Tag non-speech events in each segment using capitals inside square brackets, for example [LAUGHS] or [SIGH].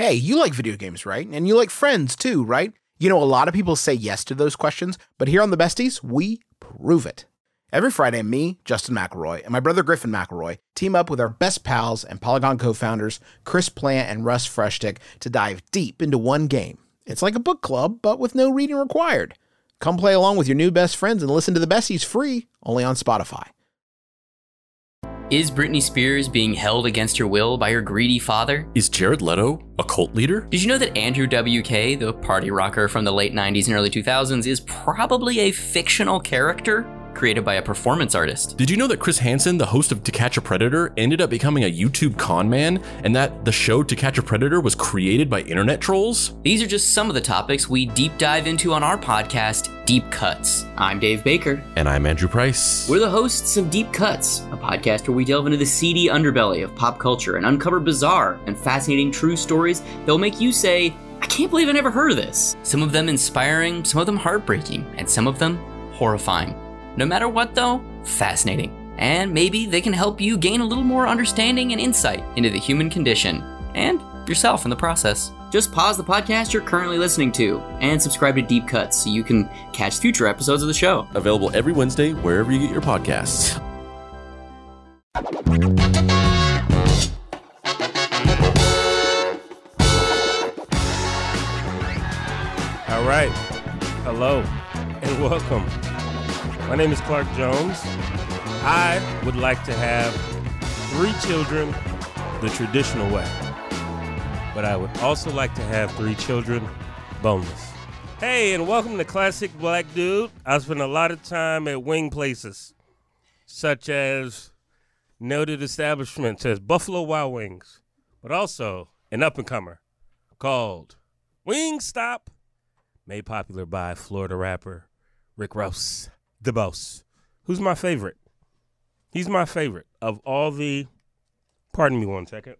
Hey, you like video games, right? And you like friends too, right? You know, a lot of people say yes to those questions, but here on the Besties, we prove it. Every Friday, me, Justin McElroy, and my brother Griffin McElroy team up with our best pals and Polygon co founders, Chris Plant and Russ Frushtick, to dive deep into one game. It's like a book club, but with no reading required. Come play along with your new best friends and listen to the Besties free, only on Spotify. Is Britney Spears being held against her will by her greedy father? Is Jared Leto a cult leader? Did you know that Andrew W.K., the party rocker from the late 90s and early 2000s, is probably a fictional character? Created by a performance artist. Did you know that Chris Hansen, the host of To Catch a Predator, ended up becoming a YouTube con man and that the show To Catch a Predator was created by internet trolls? These are just some of the topics we deep dive into on our podcast, Deep Cuts. I'm Dave Baker. And I'm Andrew Price. We're the hosts of Deep Cuts, a podcast where we delve into the seedy underbelly of pop culture and uncover bizarre and fascinating true stories that'll make you say, I can't believe I never heard of this. Some of them inspiring, some of them heartbreaking, and some of them horrifying. No matter what, though, fascinating. And maybe they can help you gain a little more understanding and insight into the human condition and yourself in the process. Just pause the podcast you're currently listening to and subscribe to Deep Cuts so you can catch future episodes of the show. Available every Wednesday wherever you get your podcasts. All right. Hello and welcome my name is Clark Jones. I would like to have three children the traditional way, but I would also like to have three children boneless. Hey, and welcome to Classic Black Dude. I spend a lot of time at wing places, such as noted establishments as Buffalo Wild Wings, but also an up and comer called Wingstop, made popular by Florida rapper Rick Ross the boss. Who's my favorite? He's my favorite of all the. Pardon me one second.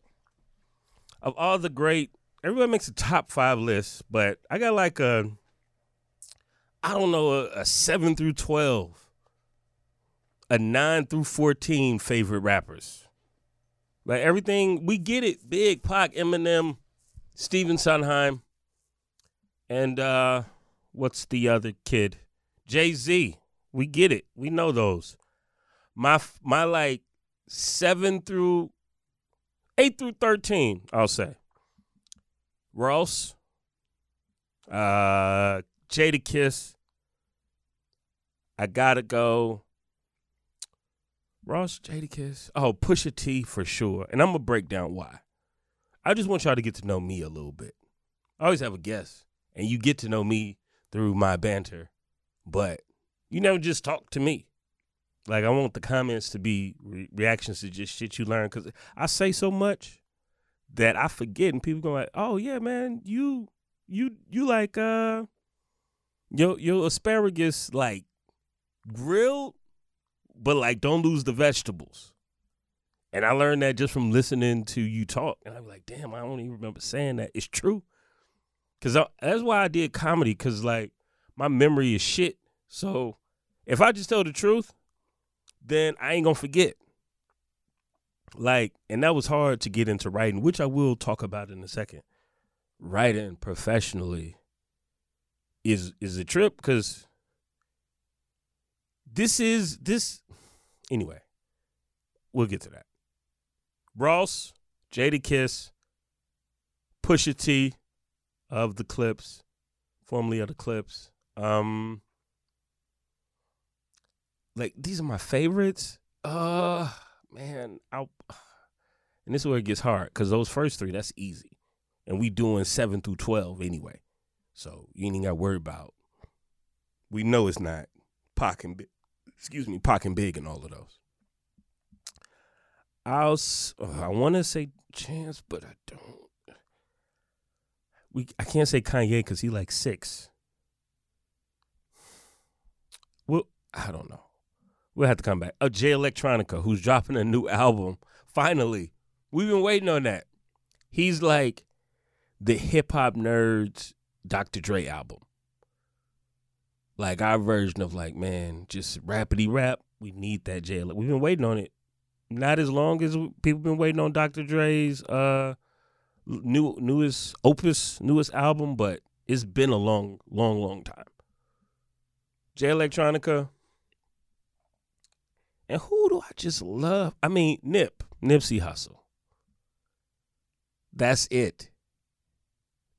Of all the great, everybody makes a top five list, but I got like a, I don't know, a, a seven through twelve, a nine through fourteen favorite rappers. Like everything, we get it. Big Pac, Eminem, Steven Sondheim, and uh, what's the other kid? Jay Z. We get it. We know those. My my like seven through eight through thirteen, I'll say. Ross, uh, Jadakiss. I gotta go. Ross, Jadakiss. Oh, Pusha T for sure. And I'm gonna break down why. I just want y'all to get to know me a little bit. I always have a guest, and you get to know me through my banter. But you never just talk to me. Like I want the comments to be re- reactions to just shit you learn because I say so much that I forget, and people go like, "Oh yeah, man, you you you like uh your your asparagus like grilled, but like don't lose the vegetables." And I learned that just from listening to you talk, and I'm like, "Damn, I don't even remember saying that." It's true, cause that's why I did comedy, cause like my memory is shit. So if I just tell the truth, then I ain't gonna forget. Like, and that was hard to get into writing, which I will talk about in a second. Writing professionally is is a trip because this is this anyway. We'll get to that. Ross, Jadakiss, Pusha T of the Clipse, formerly of the Clipse. Um, like these are my favorites. Uh man, I [SIGHS] and this is where it gets hard because those first three, that's easy. And we doing seven through twelve anyway. So you ain't got to worry about. We know it's not Pac and excuse me, Pac and Big and all of those. I'll uh, I want to say Chance, but I don't. We I can't say Kanye because he like six. Well, I don't know. We'll have to come back. Oh, Jay Electronica, who's dropping a new album. Finally. We've been waiting on that. He's like the hip hop nerds Dr. Dre album. Like our version of like, man, just rapidy rap. We need that Jay. We've been waiting on it. Not as long as people been waiting on Dr. Dre's uh new newest opus, newest album, but it's been a long, long, long time. Jay Electronica. And who do I just love? I mean, Nip, Nipsey Hussle. That's it.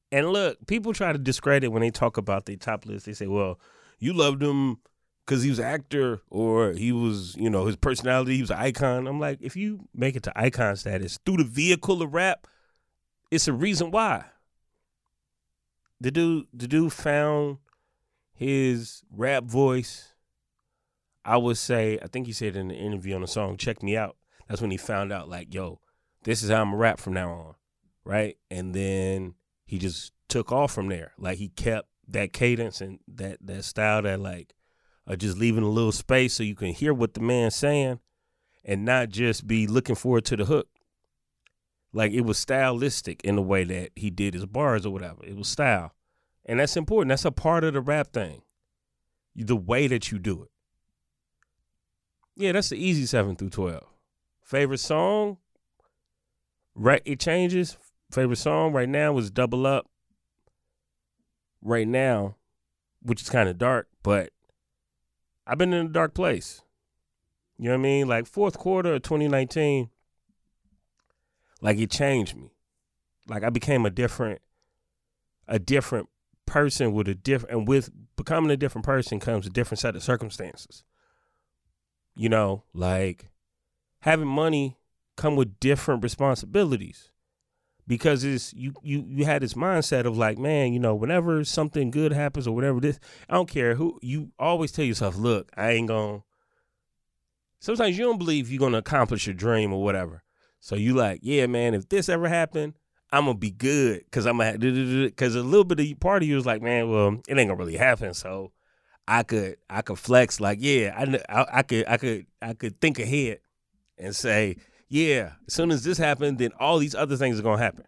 And look, people try to discredit when they talk about the top list. They say, well, you loved him because he was an actor or he was, you know, his personality, he was an icon. I'm like, if you make it to icon status through the vehicle of rap, it's a reason why. The dude, the dude found his rap voice. I would say, I think he said in the interview on the song, check me out. That's when he found out, like, yo, this is how I'm a rap from now on. Right. And then he just took off from there. Like he kept that cadence and that that style that like uh, just leaving a little space so you can hear what the man's saying and not just be looking forward to the hook. Like it was stylistic in the way that he did his bars or whatever. It was style. And that's important. That's a part of the rap thing. The way that you do it. Yeah, that's the easy 7 through 12. Favorite song? Right, it changes. Favorite song right now was Double Up. Right now, which is kind of dark, but I've been in a dark place. You know what I mean? Like fourth quarter of 2019, like it changed me. Like I became a different, a different person with a different, and with becoming a different person comes a different set of circumstances. You know, like having money come with different responsibilities. Because it's you you you had this mindset of like man you know whenever something good happens or whatever this i don't care who you always tell yourself look i ain't gonna sometimes you don't believe you're gonna accomplish your dream or whatever. So you like yeah man if this ever happened i'm gonna be good because i'm gonna because a little bit of part of you is like man well it ain't gonna really happen so i could i could flex like yeah i, I, I could i could i could think ahead and say yeah, as soon as this happened, then all these other things are gonna happen,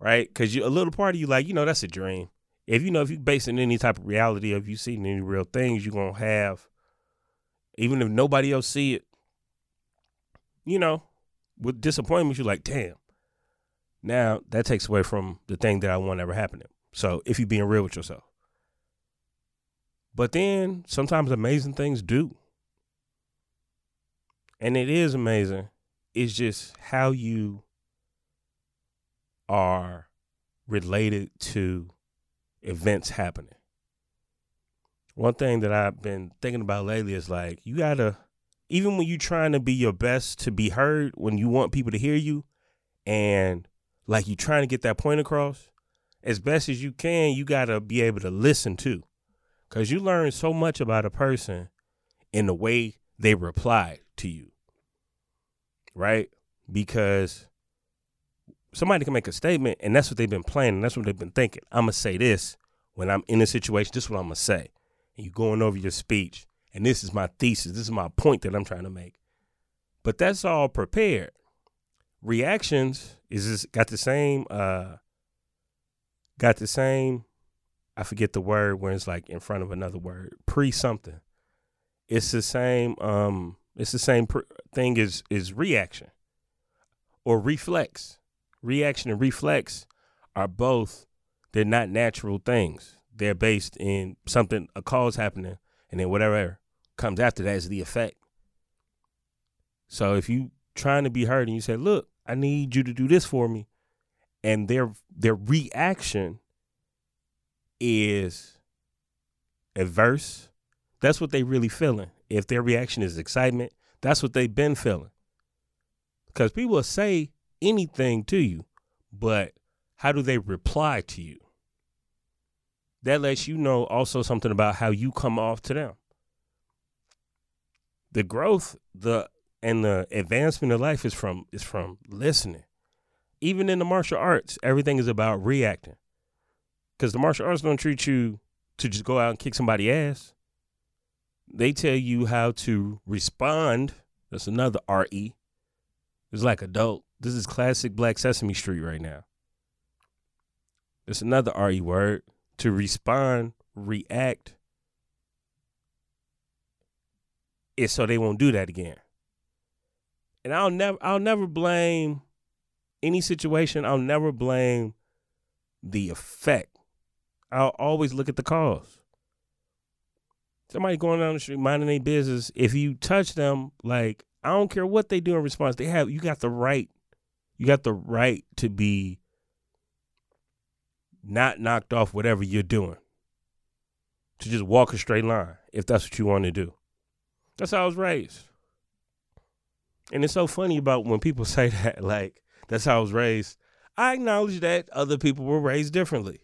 right? Because you a little part of you like, you know, that's a dream. If you know if you base in any type of reality, if you seen any real things, you're gonna have, even if nobody else see it, you know, with disappointment, you're like, damn. Now that takes away from the thing that I want ever happening. So if you're being real with yourself. But then sometimes amazing things do. And it is amazing it's just how you are related to events happening. One thing that I've been thinking about lately is like you gotta even when you're trying to be your best to be heard, when you want people to hear you, and like you're trying to get that point across, as best as you can, you gotta be able to listen to. Cause you learn so much about a person in the way they reply to you right? Because somebody can make a statement and that's what they've been planning. That's what they've been thinking. I'm going to say this when I'm in a situation. This is what I'm to say. And you're going over your speech. And this is my thesis. This is my point that I'm trying to make. But that's all prepared. Reactions is just got the same, uh, got the same, I forget the word when it's like in front of another word, pre something. It's the same, um, it's the same pr- thing as is reaction or reflex. Reaction and reflex are both they're not natural things. They're based in something a cause happening and then whatever comes after that is the effect. So if you trying to be heard and you say, "Look, I need you to do this for me," and their their reaction is adverse, that's what they really feeling if their reaction is excitement, that's what they've been feeling. Because people will say anything to you, but how do they reply to you? That lets you know also something about how you come off to them. The growth, the and the advancement of life is from is from listening. Even in the martial arts, everything is about reacting. Because the martial arts don't treat you to just go out and kick somebody ass they tell you how to respond. That's another RE. It's like adult. This is classic Black Sesame Street right now. It's another RE word. To respond, react. It's so they won't do that again. And I'll never I'll never blame any situation, I'll never blame the effect. I'll always look at the cause. Somebody going down the street minding their business, if you touch them, like I don't care what they do in response, they have you got the right, you got the right to be not knocked off whatever you're doing. To just walk a straight line if that's what you want to do. That's how I was raised. And it's so funny about when people [LAUGHS] say that, like, that's how I was raised. I acknowledge that other people were raised differently.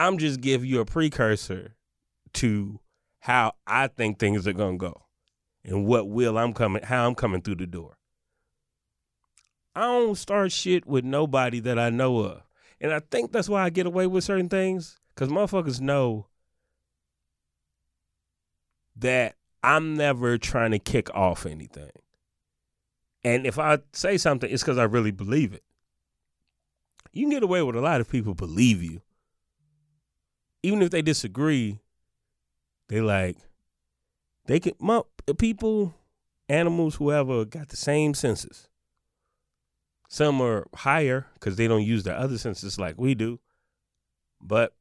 I'm just giving you a precursor to how I think things are gonna go and what will I'm coming how I'm coming through the door. I don't start shit with nobody that I know of. And I think that's why I get away with certain things. Cause motherfuckers know that I'm never trying to kick off anything. And if I say something, it's because I really believe it. You can get away with a lot of people believe you. Even if they disagree, they like they can people, animals, whoever got the same senses. Some are higher because they don't use their other senses like we do. But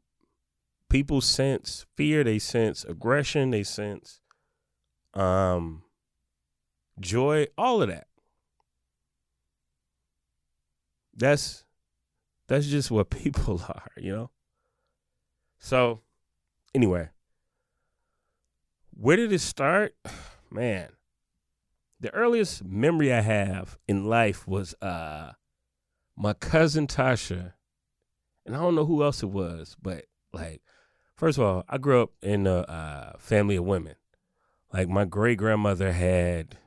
people sense fear, they sense aggression, they sense um joy, all of that. That's that's just what [LAUGHS] people are, you know? So anyway, where did it start? [SIGHS] Man, the earliest memory I have in life was uh my cousin Tasha, and I don't know who else it was, but like, first of all, I grew up in a uh, family of women. Like my great grandmother had,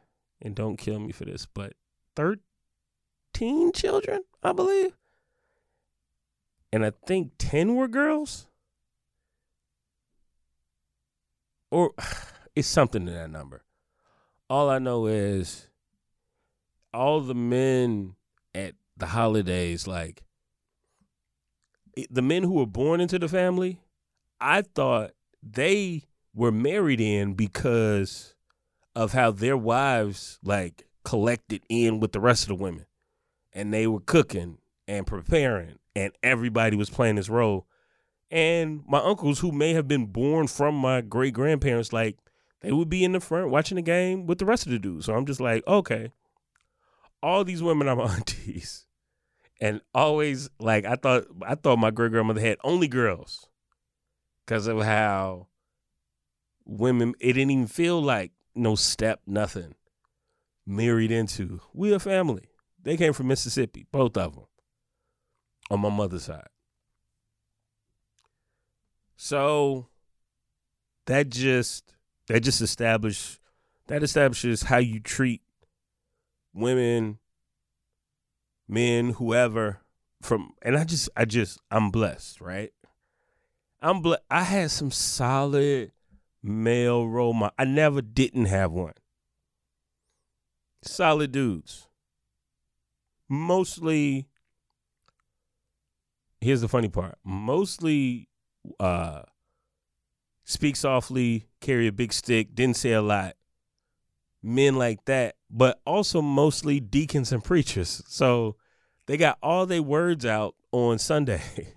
and don't kill me for this, but thirteen children, I believe, and I think ten were girls, or [SIGHS] it's something to that number all I know is all the men at the holidays, like the men who were born into the family, I thought they were married in because of how their wives like collected in with the rest of the women. And they were cooking and preparing, and everybody was playing this role. And my uncles, who may have been born from my great grandparents, like they would be in the front watching the game with the rest of the dudes. So I'm just like, okay, all these women are my [LAUGHS] aunties, and always like I thought I thought my great grandmother had only girls because of how women. It didn't even feel like no step, nothing. Married into we a family. They came from Mississippi, both of them, on my mother's side. So that just that just establish that establishes how you treat women, men, whoever from and I just I just I'm blessed, right? I'm ble- I had some solid male role model. I never didn't have one. Solid dudes. Mostly here's the funny part. Mostly uh speak softly, carry a big stick, didn't say a lot. Men like that, but also mostly deacons and preachers. So they got all their words out on Sunday. [LAUGHS]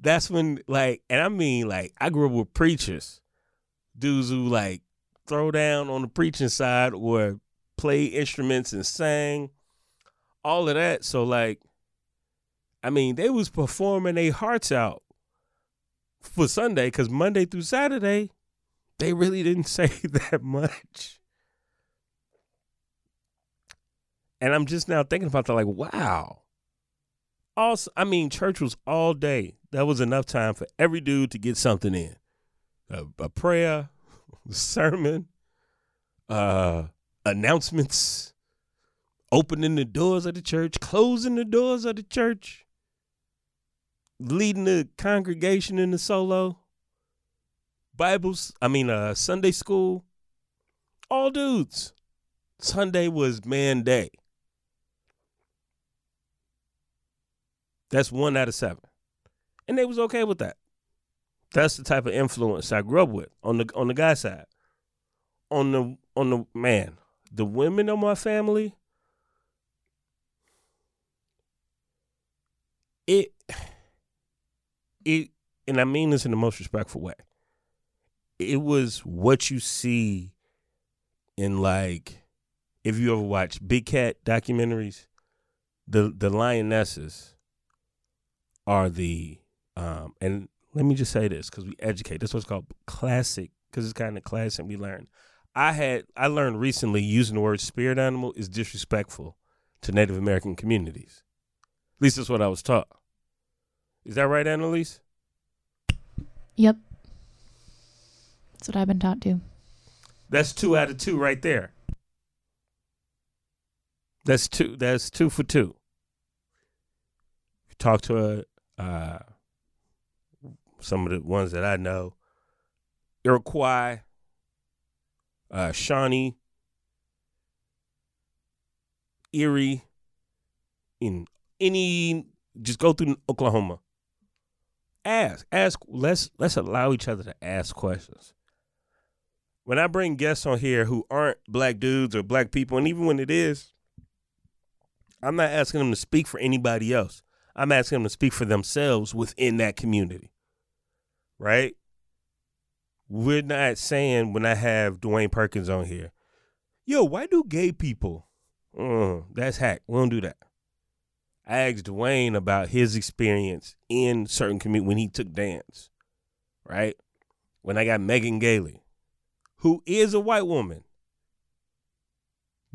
That's when, like, and I mean, like, I grew up with preachers, dudes who, like, throw down on the preaching side or play instruments and sang, all of that. So, like, I mean, they was performing their hearts out for Sunday because Monday through Saturday, they really didn't [LAUGHS] say that much. And I'm just now thinking about that, like, wow. Also, I mean, church was all day. That was enough time for every dude to get something in a, a prayer, a [LAUGHS] sermon, uh, announcements, opening the doors of the church, closing the doors of the church leading the congregation in the solo? Bibles i mean uh sunday school? All dudes. Sunday was man day. That's one out of seven. And they was okay with that. That's the type of influence i grew up with on the on the guy side. On the on the man the women of my family it it and I mean this in the most respectful way. It was what you see in like if you ever watch big cat documentaries, the the lionesses are the um and let me just say this because we educate. This what's called classic because it's kind of classic. We learn. I had I learned recently using the word spirit animal is disrespectful to Native American communities. At least that's what I was taught. Is that right, Annalise? Yep. That's what I've been taught to. That's two out of two right there. That's two. That's two for two. Talk to a, uh, some of the ones that I know, Iroquois, uh, Shawnee, Erie, in any, just go through Oklahoma. Ask, ask. Let's let's allow each other to ask questions. When I bring guests on here who aren't black dudes or black people, and even when it is, I'm not asking them to speak for anybody else. I'm asking them to speak for themselves within that community. Right? We're not saying when I have Dwayne Perkins on here, yo, why do gay people? Uh, that's hack. We don't do that. I asked Dwayne about his experience in certain community when he took dance, right? When I got Megan Gailey, who is a white woman,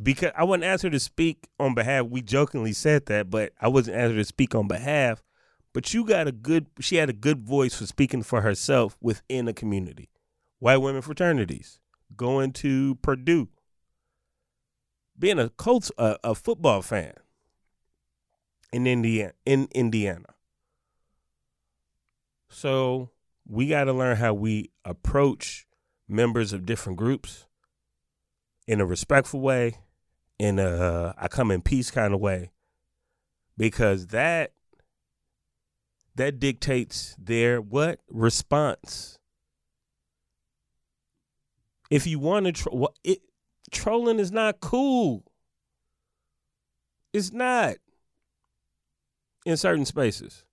because I wasn't asked her to speak on behalf. We jokingly said that, but I wasn't asked her to speak on behalf. But you got a good. She had a good voice for speaking for herself within a community. White women fraternities, going to Purdue, being a Colts, a, a football fan in Indiana. In Indiana. So we got to learn how we approach members of different groups in a respectful way, in a I come in peace kind of way, because that that dictates their what response. If you want to, tro- what it trolling is not cool. It's not in certain spaces.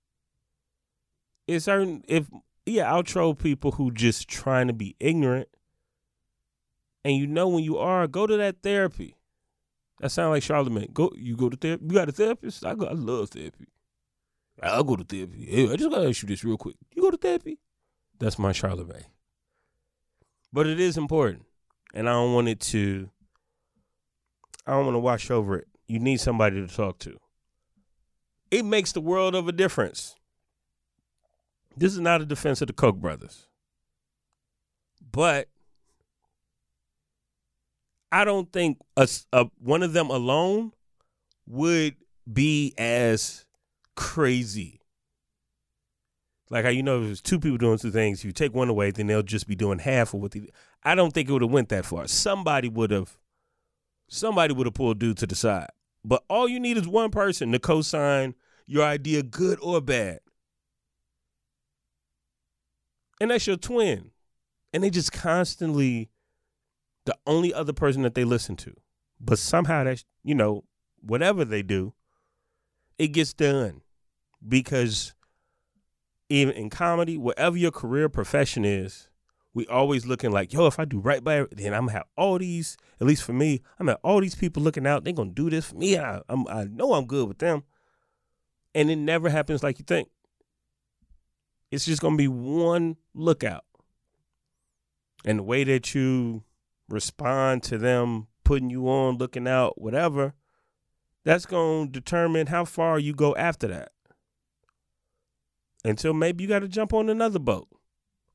In certain if yeah, I'll troll people who just trying to be ignorant. And you know when you are, go to that therapy. That sound like Charlemagne. Go you go to therapy. You got a therapist? I go I love therapy. I'll go to therapy. Hey, I just gotta ask you this real quick. You go to therapy? That's my Charlemagne. But it is important. And I don't want it to I don't want to wash over it. You need somebody to talk to. It makes the world of a difference. This is not a defense of the Koch brothers. But I don't think a, a, one of them alone would be as crazy. Like how you know, if there's two people doing two things, if you take one away, then they'll just be doing half of what they. I don't think it would have went that far. Somebody would have, somebody would have pulled dude to the side. But all you need is one person to co-sign your idea, good or bad. And that's your twin. And they just constantly the only other person that they listen to. But somehow that's, you know, whatever they do, it gets done. Because even in comedy, whatever your career profession is, we always looking like, yo, if I do right by it, then I'm gonna have all these, at least for me, I'm gonna have all these people looking out. They're gonna do this for me. I, I'm, I know I'm good with them. And it never happens like you think. It's just gonna be one lookout. And the way that you respond to them putting you on, looking out, whatever, that's going to determine how far you go after that. Until maybe you got to jump on another boat.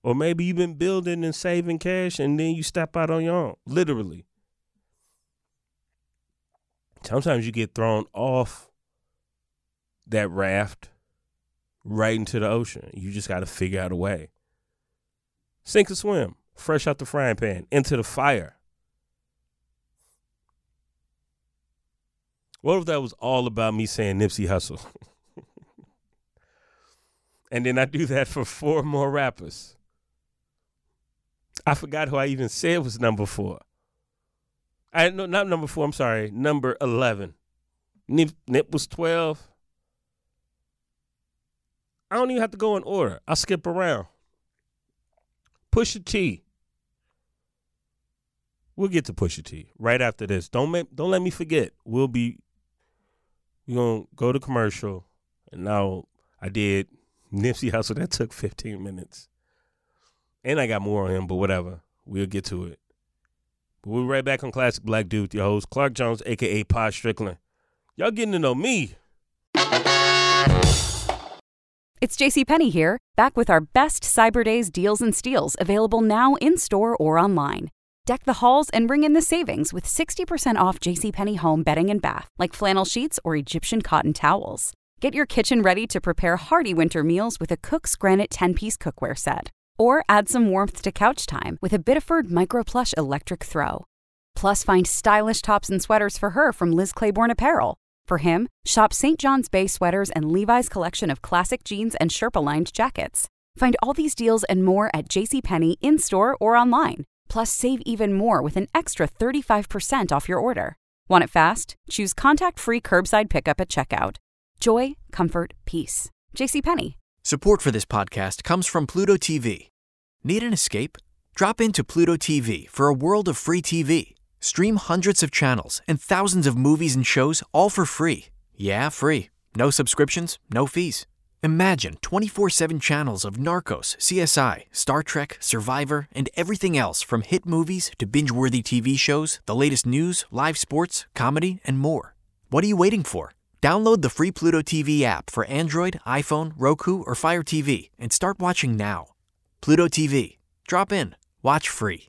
Or maybe you've been building and saving cash and then you step out on your own, literally. Sometimes you get thrown off that raft right into the ocean. You just got to figure out a way. Sink or swim fresh out the frying pan, into the fire. What if that was all about me saying Nipsey Hussle? [LAUGHS] and then I do that for four more rappers. I forgot who I even said was number four. I no, not number four. I'm sorry, number eleven. Nip, Nip was twelve. I don't even have to go in order. I'll skip around. Pusha T. We'll get to Pusha T right after this. Don't make, don't let me forget. We'll be we gonna go to commercial, and now I did Nipsey Hussle. That took 15 minutes, and I got more on him, but whatever. We'll get to it. But we'll be right back on Classic Black Dude your host Clark Jones, aka Pod Strickland. Y'all getting to know me. It's JCPenney here, back with our best Cyber Days deals and steals available now in store or online. Deck the halls and ring in the savings with 60% off JCPenney home bedding and bath, like flannel sheets or Egyptian cotton towels. Get your kitchen ready to prepare hearty winter meals with a Cook's Granite 10 piece cookware set. Or add some warmth to couch time with a Biddeford Micro Plush electric throw. Plus, find stylish tops and sweaters for her from Liz Claiborne Apparel. For him, shop St. John's Bay sweaters and Levi's collection of classic jeans and Sherpa lined jackets. Find all these deals and more at JCPenney in store or online. Plus, save even more with an extra 35% off your order. Want it fast? Choose contact free curbside pickup at checkout. Joy, comfort, peace. JCPenney. Support for this podcast comes from Pluto TV. Need an escape? Drop into Pluto TV for a world of free TV. Stream hundreds of channels and thousands of movies and shows all for free. Yeah, free. No subscriptions, no fees. Imagine 24 7 channels of Narcos, CSI, Star Trek, Survivor, and everything else from hit movies to binge worthy TV shows, the latest news, live sports, comedy, and more. What are you waiting for? Download the free Pluto TV app for Android, iPhone, Roku, or Fire TV and start watching now. Pluto TV. Drop in. Watch free.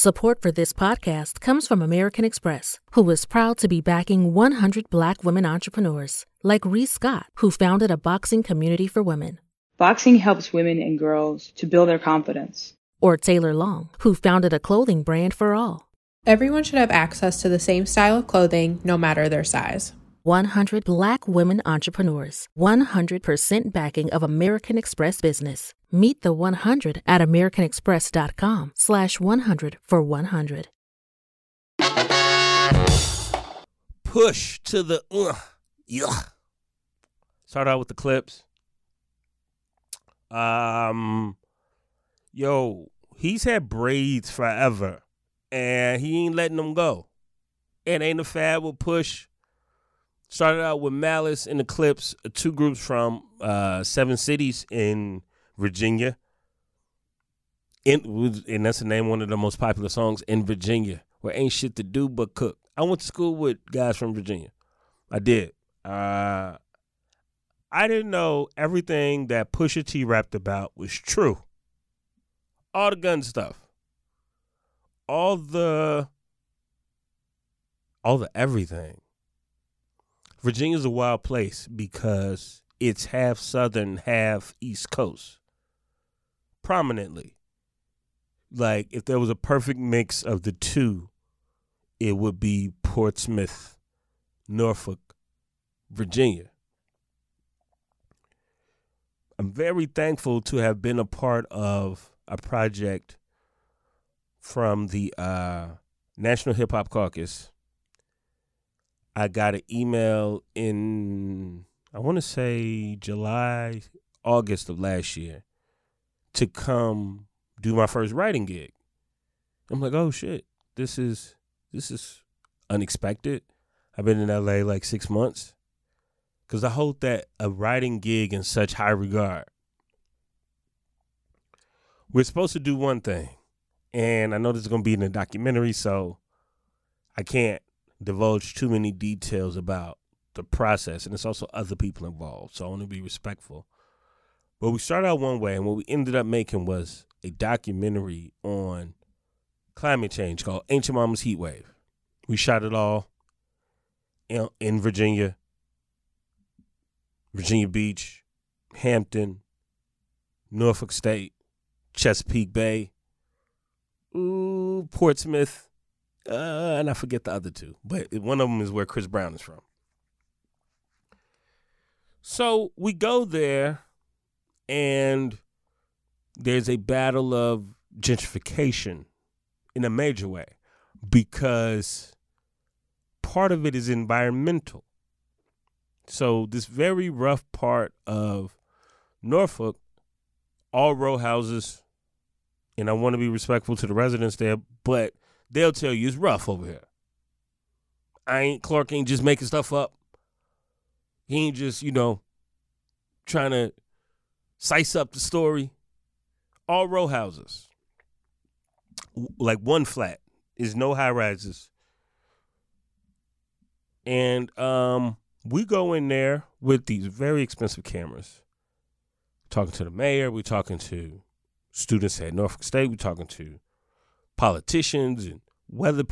Support for this podcast comes from American Express, who is proud to be backing 100 Black women entrepreneurs, like Reese Scott, who founded a boxing community for women, Boxing helps women and girls to build their confidence. or Taylor Long, who founded a clothing brand for all. Everyone should have access to the same style of clothing, no matter their size. 100 Black women entrepreneurs, 100% backing of American Express business. Meet the 100 at americanexpress.com slash 100 for 100. Push to the uh, yeah. Start out with the Clipse. Um, yo, he's had braids forever, and he ain't letting them go. And ain't a fad with Push. Started out with Malice in the Clipse, two groups from uh, seven cities in Virginia. In, and that's the name one of the most popular songs in Virginia, where ain't shit to do but cook. I went to school with guys from Virginia. I did. Uh, I didn't know everything that Pusha T rapped about was true. All the gun stuff. All the all the everything. Virginia's a wild place because it's half southern, half east coast. Prominently. Like if there was a perfect mix of the two, it would be Portsmouth, Norfolk, Virginia. I'm very thankful to have been a part of a project from the uh, National Hip Hop Caucus. I got an email in, I want to say July, August of last year to come do my first writing gig. I'm like, oh shit, this is this is unexpected. I've been in LA like six months because I hold that a writing gig in such high regard. We're supposed to do one thing, and I know this is going to be in a documentary, so I can't divulge too many details about the process, and it's also other people involved, so I want to be respectful. But we started out one way, and what we ended up making was a documentary on climate change called Ancient Mama's Heat Wave. We shot it all in, in Virginia, Virginia Beach, Hampton, Norfolk State, Chesapeake Bay, ooh, Portsmouth, uh, and I forget the other two, but one of them is where Chris Brown is from. So we go there, and there's a battle of gentrification in a major way because part of it is environmental. So, this very rough part of Norfolk, all row houses, and I want to be respectful to the residents there, but they'll tell you it's rough over here. I ain't Clark ain't just making stuff up. He ain't just, you know, trying to size up the story. All row houses. Like one flat. Is no high rises. And um we go in there with these very expensive cameras. Talking to the mayor, we're talking to students at Norfolk State, we're talking to politicians and weather people